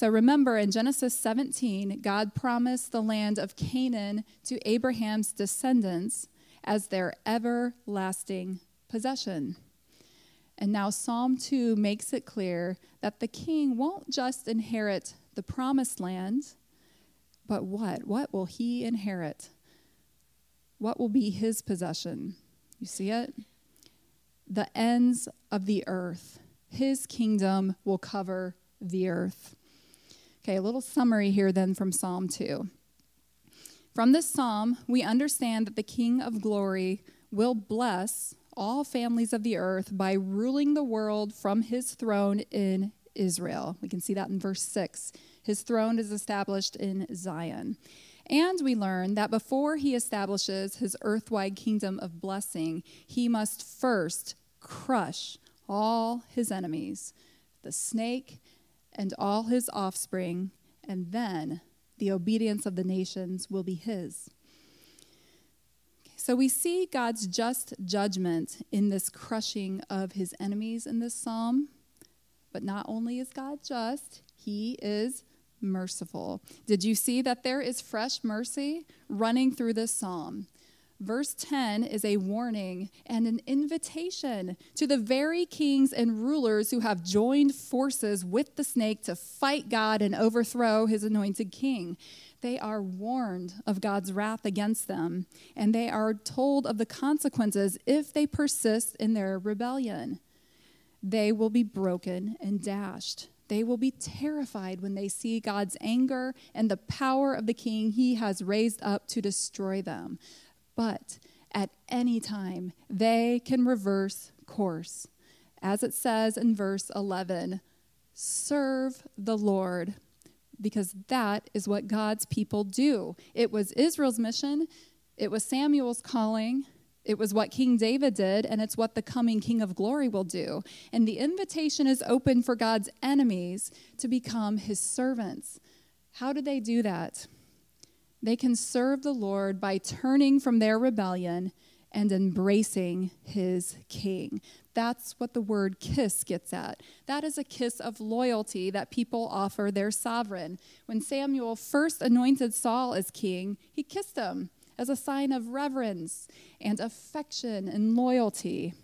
So remember in Genesis 17, God promised the land of Canaan to Abraham's descendants as their everlasting possession. And now Psalm 2 makes it clear that the king won't just inherit the promised land, but what? What will he inherit? What will be his possession? You see it? The ends of the earth. His kingdom will cover the earth. Okay, a little summary here then from Psalm 2. From this psalm, we understand that the King of glory will bless all families of the earth by ruling the world from his throne in Israel. We can see that in verse 6. His throne is established in Zion. And we learn that before he establishes his earthwide kingdom of blessing, he must first crush all his enemies, the snake and all his offspring, and then the obedience of the nations will be his. So we see God's just judgment in this crushing of his enemies in this psalm. But not only is God just, he is merciful. Did you see that there is fresh mercy running through this psalm? Verse 10 is a warning and an invitation to the very kings and rulers who have joined forces with the snake to fight God and overthrow his anointed king. They are warned of God's wrath against them, and they are told of the consequences if they persist in their rebellion. They will be broken and dashed. They will be terrified when they see God's anger and the power of the king he has raised up to destroy them. But at any time, they can reverse course. As it says in verse 11, serve the Lord, because that is what God's people do. It was Israel's mission, it was Samuel's calling, it was what King David did, and it's what the coming King of Glory will do. And the invitation is open for God's enemies to become his servants. How do they do that? They can serve the Lord by turning from their rebellion and embracing his king. That's what the word kiss gets at. That is a kiss of loyalty that people offer their sovereign. When Samuel first anointed Saul as king, he kissed him as a sign of reverence and affection and loyalty.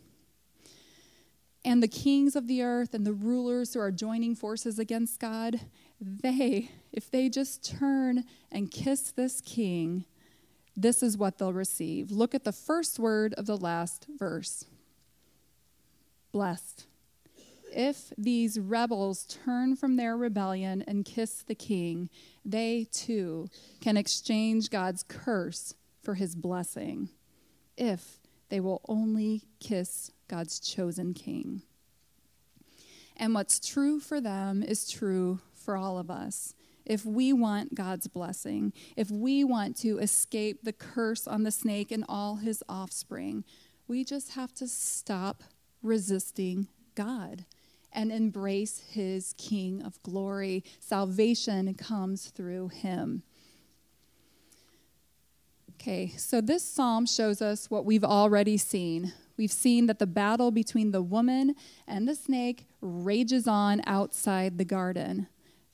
And the kings of the earth and the rulers who are joining forces against God, they, if they just turn and kiss this king, this is what they'll receive. Look at the first word of the last verse blessed. If these rebels turn from their rebellion and kiss the king, they too can exchange God's curse for his blessing if they will only kiss God's chosen king. And what's true for them is true for all of us. If we want God's blessing, if we want to escape the curse on the snake and all his offspring, we just have to stop resisting God and embrace his King of glory. Salvation comes through him. Okay, so this psalm shows us what we've already seen. We've seen that the battle between the woman and the snake rages on outside the garden.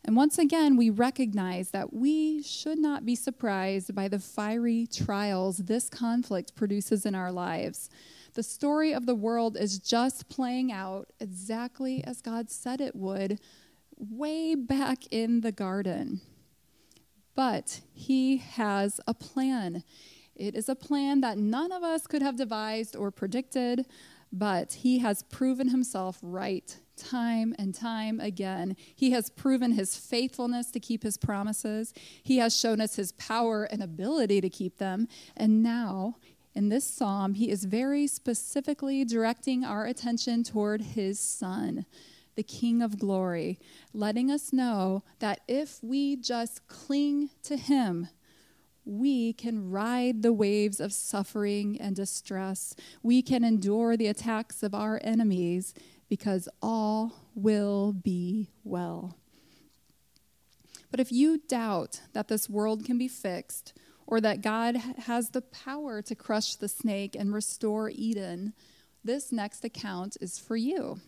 And once again, we recognize that we should not be surprised by the fiery trials this conflict produces in our lives. The story of the world is just playing out exactly as God said it would way back in the garden. But he has a plan. It is a plan that none of us could have devised or predicted, but he has proven himself right time and time again. He has proven his faithfulness to keep his promises. He has shown us his power and ability to keep them. And now, in this psalm, he is very specifically directing our attention toward his son. the King of glory, letting us know that if we just cling to him, we can ride the waves of suffering and distress. We can endure the attacks of our enemies because all will be well. But if you doubt that this world can be fixed, or that God has the power to crush the snake and restore Eden, this next account is for you.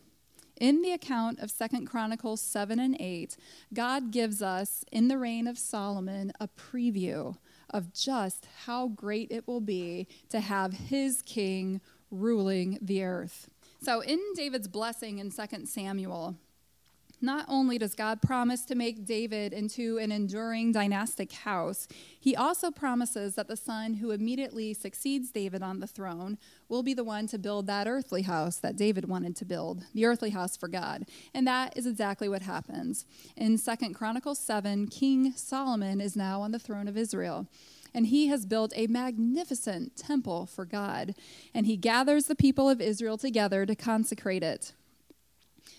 In the account of Second Chronicles 7 and 8, God gives us, in the reign of Solomon, a preview of just how great it will be to have his king ruling the earth. So, in David's blessing in 2 Samuel, not only does God promise to make David into an enduring dynastic house, he also promises that the son who immediately succeeds David on the throne will be the one to build that earthly house that David wanted to build, the earthly house for God. And that is exactly what happens. In 2nd Chronicles 7, King Solomon is now on the throne of Israel and he has built a magnificent temple for God, and he gathers the people of Israel together to consecrate it.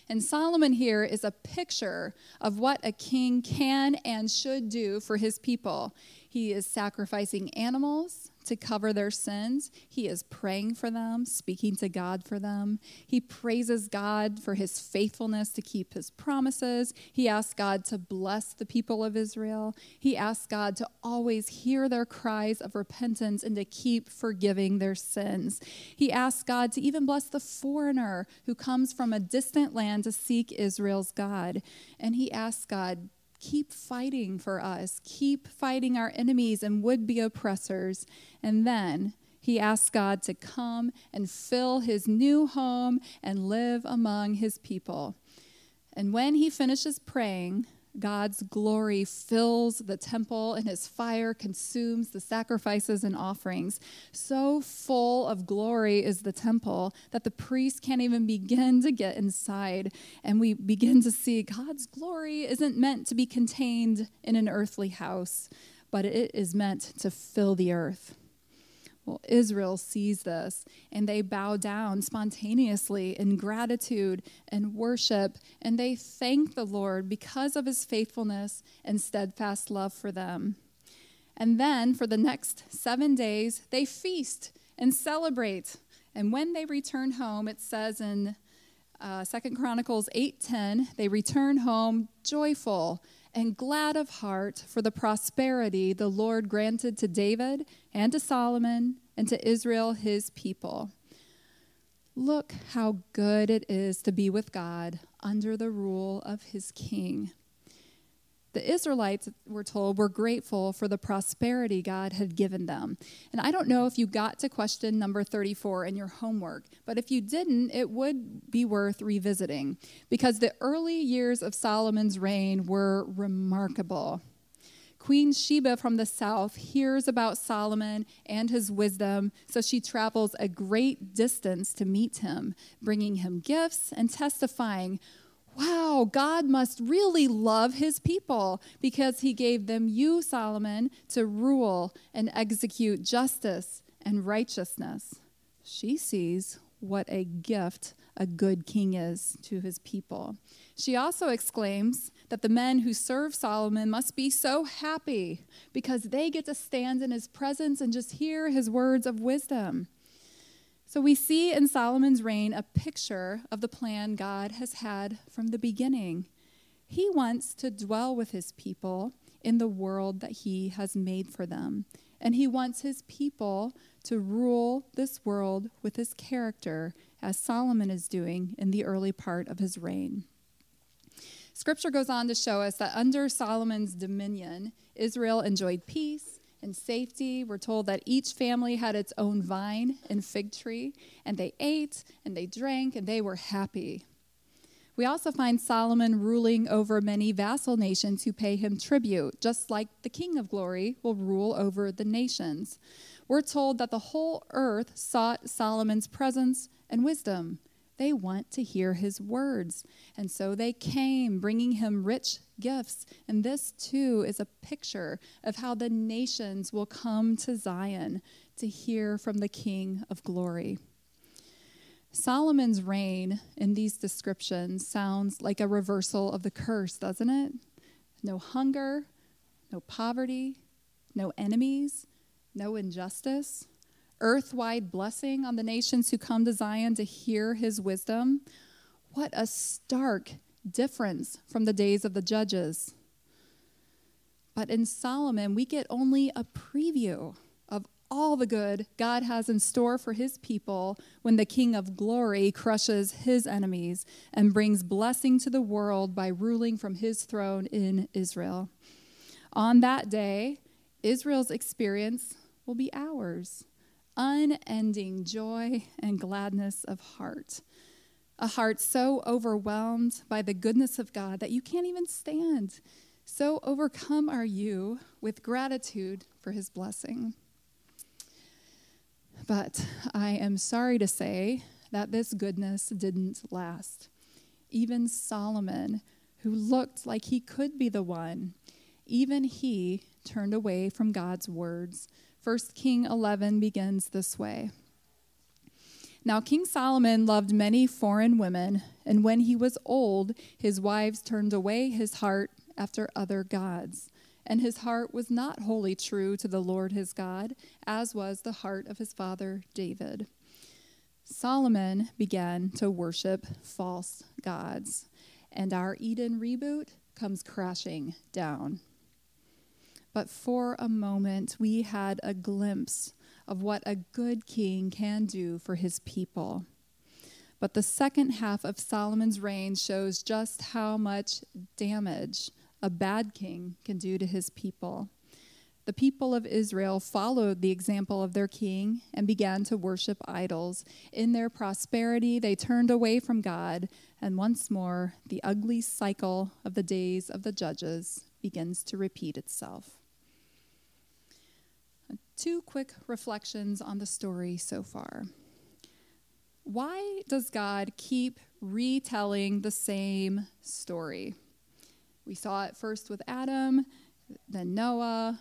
And Solomon here is a picture of what a king can and should do for his people. He is sacrificing animals to cover their sins. He is praying for them, speaking to God for them. He praises God for his faithfulness to keep his promises. He asks God to bless the people of Israel. He asks God to always hear their cries of repentance and to keep forgiving their sins. He asks God to even bless the foreigner who comes from a distant land to seek Israel's God. And he asks God keep fighting for us, keep fighting our enemies and would be oppressors. And then he asks God to come and fill his new home and live among his people. And when he finishes praying, God's glory fills the temple and his fire consumes the sacrifices and offerings. So full of glory is the temple that the priest can't even begin to get inside. And we begin to see God's glory isn't meant to be contained in an earthly house, but it is meant to fill the earth. Well, Israel sees this and they bow down spontaneously in gratitude and worship, and they thank the Lord because of his faithfulness and steadfast love for them. And then for the next seven days, they feast and celebrate. And when they return home, it says in uh, Second Chronicles 8:10, they return home joyful and glad of heart for the prosperity the Lord granted to David and to Solomon and to Israel, his people. Look how good it is to be with God under the rule of his king. The Israelites, we're told, were grateful for the prosperity God had given them. And I don't know if you got to question number 34 in your homework, but if you didn't, it would be worth revisiting because the early years of Solomon's reign were remarkable. Queen Sheba from the south hears about Solomon and his wisdom, so she travels a great distance to meet him, bringing him gifts and testifying wow, God must really love his people because he gave them you, Solomon, to rule and execute justice and righteousness. She sees what a gift a good king is to his people. She also exclaims that the men who serve Solomon must be so happy because they get to stand in his presence and just hear his words of wisdom. So we see in Solomon's reign a picture of the plan God has had from the beginning. He wants to dwell with his people in the world that he has made for them. And he wants his people to rule this world with his character, as Solomon is doing in the early part of his reign. Scripture goes on to show us that under Solomon's dominion, Israel enjoyed peace and safety. We're told that each family had its own vine and fig tree, and they ate and they drank and they were happy. We also find Solomon ruling over many vassal nations who pay him tribute, just like the King of Glory will rule over the nations. We're told that the whole earth sought Solomon's presence and wisdom. They want to hear his words. And so they came, bringing him rich gifts. And this, too, is a picture of how the nations will come to Zion to hear from the King of glory. Solomon's reign in these descriptions sounds like a reversal of the curse, doesn't it? No hunger, no poverty, no enemies, no injustice, earth wide blessing on the nations who come to Zion to hear his wisdom. What a stark difference from the days of the judges. But in Solomon, we get only a preview of all the good God has in store for his people when the King of glory crushes his enemies and brings blessing to the world by ruling from his throne in Israel. On that day, Israel's experience will be ours unending joy and gladness of heart. A heart so overwhelmed by the goodness of God that you can't even stand. So overcome are you with gratitude for his blessing. But I am sorry to say that this goodness didn't last. Even Solomon, who looked like he could be the one, even he turned away from God's words. 1 King 11 begins this way. Now, King Solomon loved many foreign women, and when he was old, his wives turned away his heart after other gods and his heart was not wholly true to the Lord his God, as was the heart of his father David. Solomon began to worship false gods, and our Eden reboot comes crashing down. But for a moment, we had a glimpse of what a good king can do for his people. But the second half of Solomon's reign shows just how much damage a bad king can do to his people. The people of Israel followed the example of their king and began to worship idols. In their prosperity, they turned away from God, and once more, the ugly cycle of the days of the judges begins to repeat itself. Two quick reflections on the story so far. Why does God keep retelling the same story? We saw it first with Adam, then Noah,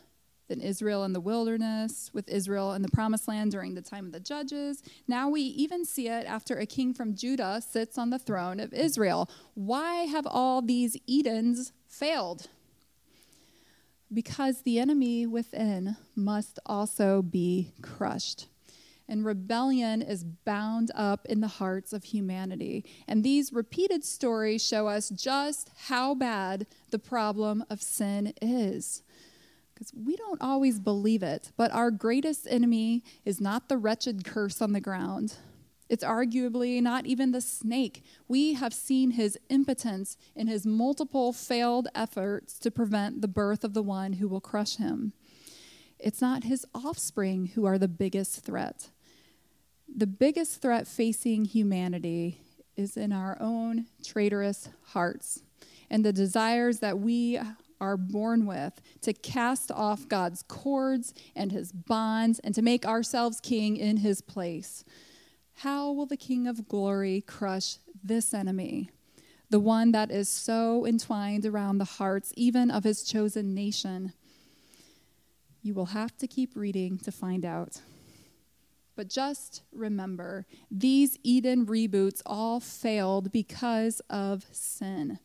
then Israel in the wilderness, with Israel in the promised land during the time of the judges. Now we even see it after a king from Judah sits on the throne of Israel. Why have all these Edens failed? Because the enemy within must also be crushed and rebellion is bound up in the hearts of humanity. And these repeated stories show us just how bad the problem of sin is. Because we don't always believe it, but our greatest enemy is not the wretched curse on the ground. It's arguably not even the snake. We have seen his impotence in his multiple failed efforts to prevent the birth of the one who will crush him. It's not his offspring who are the biggest threat the biggest threat facing humanity is in our own traitorous hearts and the desires that we are born with to cast off God's cords and his bonds and to make ourselves king in his place. How will the King of glory crush this enemy? The one that is so entwined around the hearts, even of his chosen nation. You will have to keep reading to find out. But just remember, these Eden reboots all failed because of sin.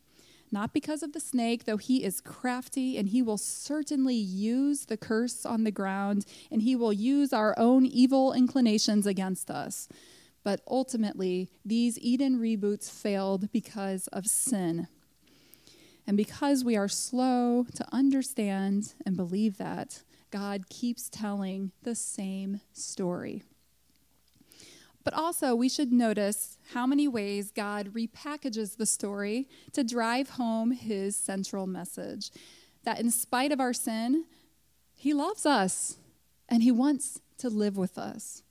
Not because of the snake, though he is crafty and he will certainly use the curse on the ground and he will use our own evil inclinations against us. But ultimately, these Eden reboots failed because of sin. And because we are slow to understand and believe that, God keeps telling the same story. But also, we should notice how many ways God repackages the story to drive home his central message that in spite of our sin, he loves us and he wants to live with us.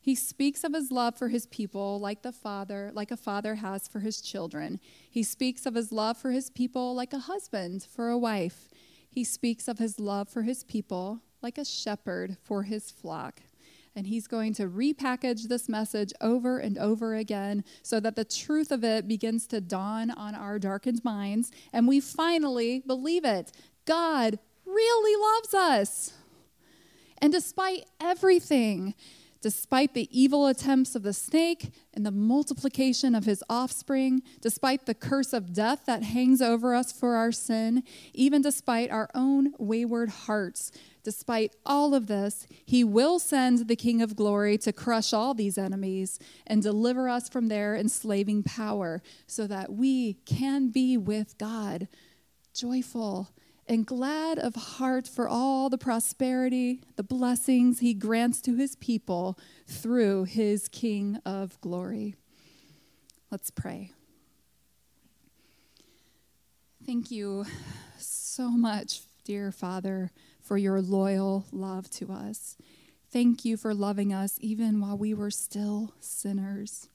He speaks of his love for his people like the father, like a father has for his children. He speaks of his love for his people like a husband for a wife. He speaks of his love for his people like a shepherd for his flock and he's going to repackage this message over and over again so that the truth of it begins to dawn on our darkened minds and we finally believe it. God really loves us. And despite everything, Despite the evil attempts of the snake and the multiplication of his offspring, despite the curse of death that hangs over us for our sin, even despite our own wayward hearts, despite all of this, he will send the King of glory to crush all these enemies and deliver us from their enslaving power so that we can be with God, joyful and glad of heart for all the prosperity, the blessings he grants to his people through his King of glory. Let's pray. Thank you so much, dear Father, for your loyal love to us. Thank you for loving us even while we were still sinners.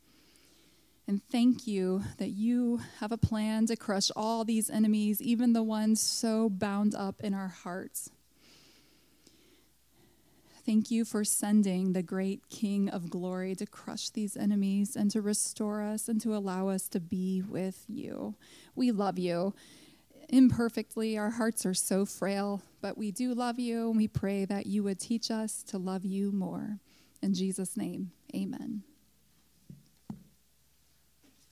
And thank you that you have a plan to crush all these enemies, even the ones so bound up in our hearts. Thank you for sending the great King of glory to crush these enemies and to restore us and to allow us to be with you. We love you. Imperfectly, our hearts are so frail, but we do love you, and we pray that you would teach us to love you more. In Jesus' name, amen.